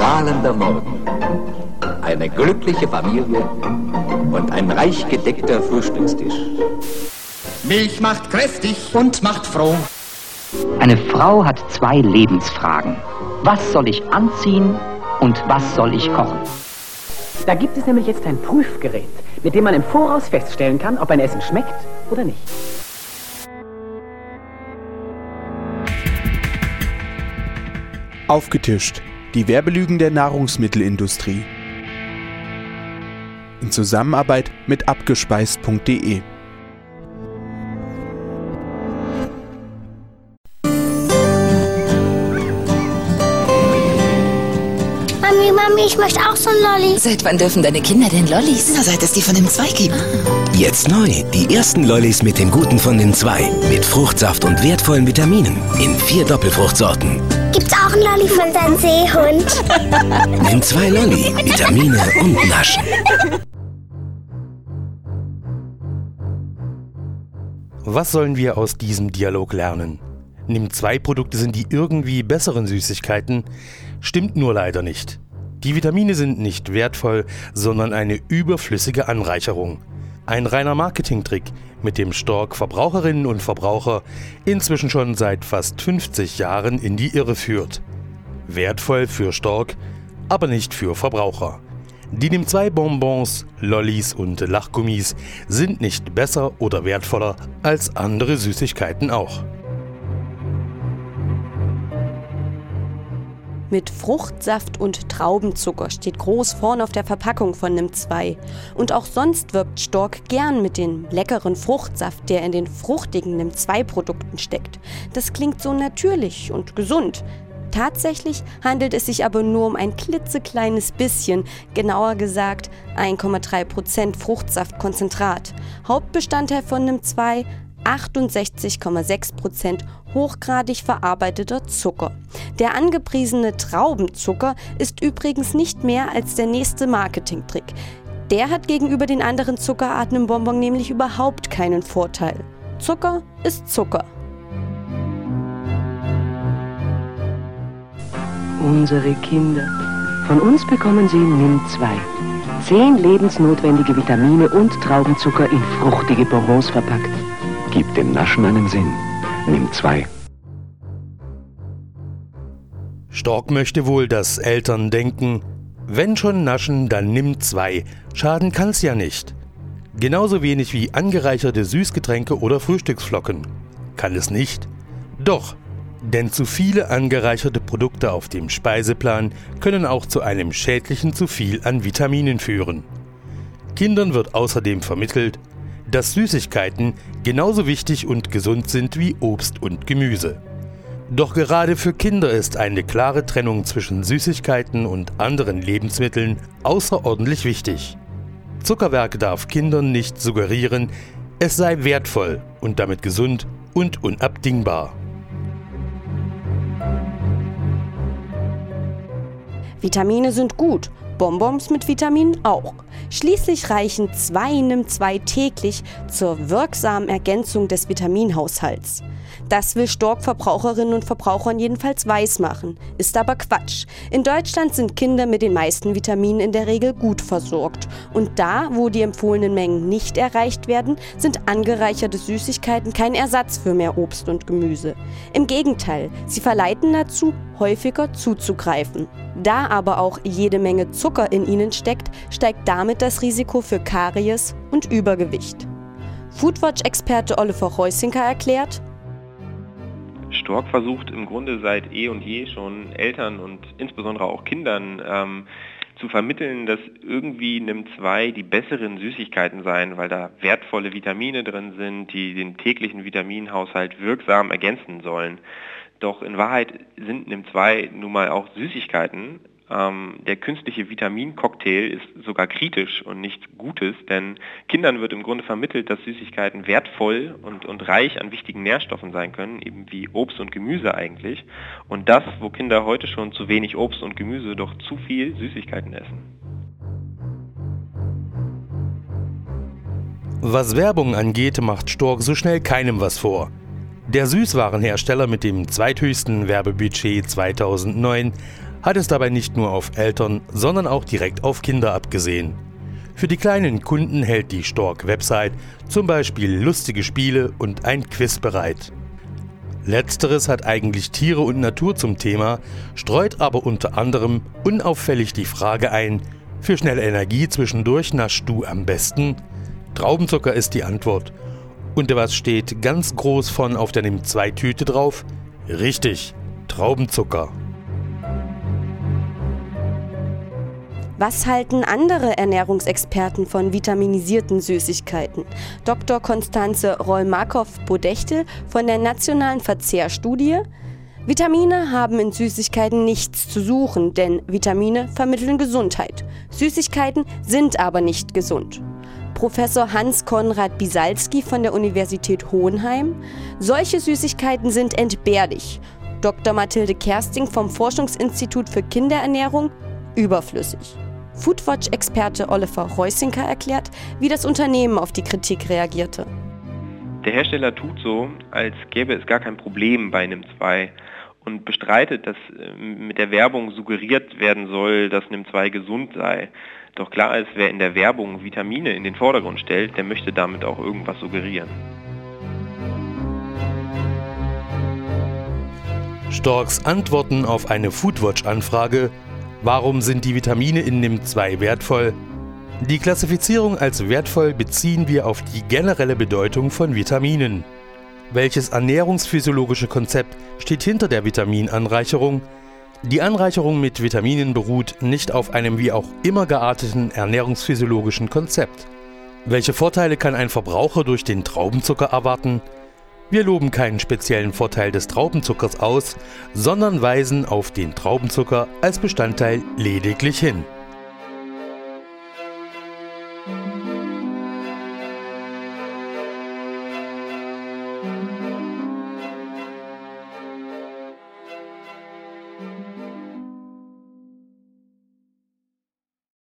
strahlender Morgen, eine glückliche Familie und ein reich gedeckter Frühstückstisch. Milch macht kräftig und macht froh. Eine Frau hat zwei Lebensfragen. Was soll ich anziehen und was soll ich kochen? Da gibt es nämlich jetzt ein Prüfgerät, mit dem man im Voraus feststellen kann, ob ein Essen schmeckt oder nicht. Aufgetischt. Die Werbelügen der Nahrungsmittelindustrie. In Zusammenarbeit mit abgespeist.de. Mami, ich möchte auch so ein Lolli. Seit wann dürfen deine Kinder denn Lollis? Na, seit es die von dem Zwei gibt. Jetzt neu, die ersten Lollis mit dem Guten von den Zwei. Mit Fruchtsaft und wertvollen Vitaminen. In vier Doppelfruchtsorten. Gibt's auch ein Lolli von seinem Seehund? Nimm zwei Lolli, Vitamine und Naschen. Was sollen wir aus diesem Dialog lernen? Nimm zwei Produkte sind die irgendwie besseren Süßigkeiten? Stimmt nur leider nicht. Die Vitamine sind nicht wertvoll, sondern eine überflüssige Anreicherung. Ein reiner Marketingtrick, mit dem Stork Verbraucherinnen und Verbraucher inzwischen schon seit fast 50 Jahren in die Irre führt. Wertvoll für Stork, aber nicht für Verbraucher. Die NIM 2 Bonbons, Lollis und Lachgummis sind nicht besser oder wertvoller als andere Süßigkeiten auch. Mit Fruchtsaft und Traubenzucker steht groß vorn auf der Verpackung von NIM 2. Und auch sonst wirbt Stork gern mit dem leckeren Fruchtsaft, der in den fruchtigen NIM 2 Produkten steckt. Das klingt so natürlich und gesund. Tatsächlich handelt es sich aber nur um ein klitzekleines bisschen, genauer gesagt 1,3% Fruchtsaftkonzentrat. Hauptbestandteil von NIM 2 68,6% hochgradig verarbeiteter Zucker. Der angepriesene Traubenzucker ist übrigens nicht mehr als der nächste Marketingtrick. Der hat gegenüber den anderen Zuckerarten im Bonbon nämlich überhaupt keinen Vorteil. Zucker ist Zucker. Unsere Kinder. Von uns bekommen sie NIM 2. Zehn lebensnotwendige Vitamine und Traubenzucker in fruchtige Bonbons verpackt. Gibt dem Naschen einen Sinn. Nimm zwei. Stork möchte wohl, dass Eltern denken, wenn schon naschen, dann nimm zwei. Schaden kann's ja nicht. Genauso wenig wie angereicherte Süßgetränke oder Frühstücksflocken. Kann es nicht? Doch, denn zu viele angereicherte Produkte auf dem Speiseplan können auch zu einem schädlichen zu viel an Vitaminen führen. Kindern wird außerdem vermittelt, dass Süßigkeiten genauso wichtig und gesund sind wie Obst und Gemüse. Doch gerade für Kinder ist eine klare Trennung zwischen Süßigkeiten und anderen Lebensmitteln außerordentlich wichtig. Zuckerwerk darf Kindern nicht suggerieren, es sei wertvoll und damit gesund und unabdingbar. Vitamine sind gut, Bonbons mit Vitaminen auch. Schließlich reichen zwei nimm zwei täglich zur wirksamen Ergänzung des Vitaminhaushalts. Das will Stork Verbraucherinnen und Verbrauchern jedenfalls weismachen. Ist aber Quatsch. In Deutschland sind Kinder mit den meisten Vitaminen in der Regel gut versorgt. Und da, wo die empfohlenen Mengen nicht erreicht werden, sind angereicherte Süßigkeiten kein Ersatz für mehr Obst und Gemüse. Im Gegenteil, sie verleiten dazu, häufiger zuzugreifen. Da aber auch jede Menge Zucker in ihnen steckt, steigt damit das Risiko für Karies und Übergewicht. Foodwatch-Experte Oliver Reusinker erklärt, Stork versucht im Grunde seit eh und je schon Eltern und insbesondere auch Kindern ähm, zu vermitteln, dass irgendwie NIM 2 die besseren Süßigkeiten seien, weil da wertvolle Vitamine drin sind, die den täglichen Vitaminhaushalt wirksam ergänzen sollen. Doch in Wahrheit sind NIM 2 nun mal auch Süßigkeiten, ähm, der künstliche Vitamincocktail ist sogar kritisch und nichts Gutes, denn Kindern wird im Grunde vermittelt, dass Süßigkeiten wertvoll und, und reich an wichtigen Nährstoffen sein können, eben wie Obst und Gemüse eigentlich. Und das, wo Kinder heute schon zu wenig Obst und Gemüse, doch zu viel Süßigkeiten essen. Was Werbung angeht, macht Stork so schnell keinem was vor. Der Süßwarenhersteller mit dem zweithöchsten Werbebudget 2009 hat es dabei nicht nur auf Eltern, sondern auch direkt auf Kinder abgesehen. Für die kleinen Kunden hält die Stork-Website zum Beispiel lustige Spiele und ein Quiz bereit. Letzteres hat eigentlich Tiere und Natur zum Thema, streut aber unter anderem unauffällig die Frage ein, für schnelle Energie zwischendurch naschst du am besten? Traubenzucker ist die Antwort. Und was steht ganz groß von auf der Nimm-2-Tüte drauf? Richtig, Traubenzucker. Was halten andere Ernährungsexperten von vitaminisierten Süßigkeiten? Dr. Konstanze Roll-Markow-Bodechtel von der Nationalen Verzehrstudie. Vitamine haben in Süßigkeiten nichts zu suchen, denn Vitamine vermitteln Gesundheit. Süßigkeiten sind aber nicht gesund. Professor Hans-Konrad Bisalski von der Universität Hohenheim. Solche Süßigkeiten sind entbehrlich. Dr. Mathilde Kersting vom Forschungsinstitut für Kinderernährung überflüssig. Foodwatch-Experte Oliver Reusinker erklärt, wie das Unternehmen auf die Kritik reagierte. Der Hersteller tut so, als gäbe es gar kein Problem bei NIM2 und bestreitet, dass äh, mit der Werbung suggeriert werden soll, dass NIM2 gesund sei. Doch klar ist, wer in der Werbung Vitamine in den Vordergrund stellt, der möchte damit auch irgendwas suggerieren. Storks Antworten auf eine Foodwatch-Anfrage Warum sind die Vitamine in NIM2 wertvoll? Die Klassifizierung als wertvoll beziehen wir auf die generelle Bedeutung von Vitaminen. Welches ernährungsphysiologische Konzept steht hinter der Vitaminanreicherung? Die Anreicherung mit Vitaminen beruht nicht auf einem wie auch immer gearteten ernährungsphysiologischen Konzept. Welche Vorteile kann ein Verbraucher durch den Traubenzucker erwarten? Wir loben keinen speziellen Vorteil des Traubenzuckers aus, sondern weisen auf den Traubenzucker als Bestandteil lediglich hin.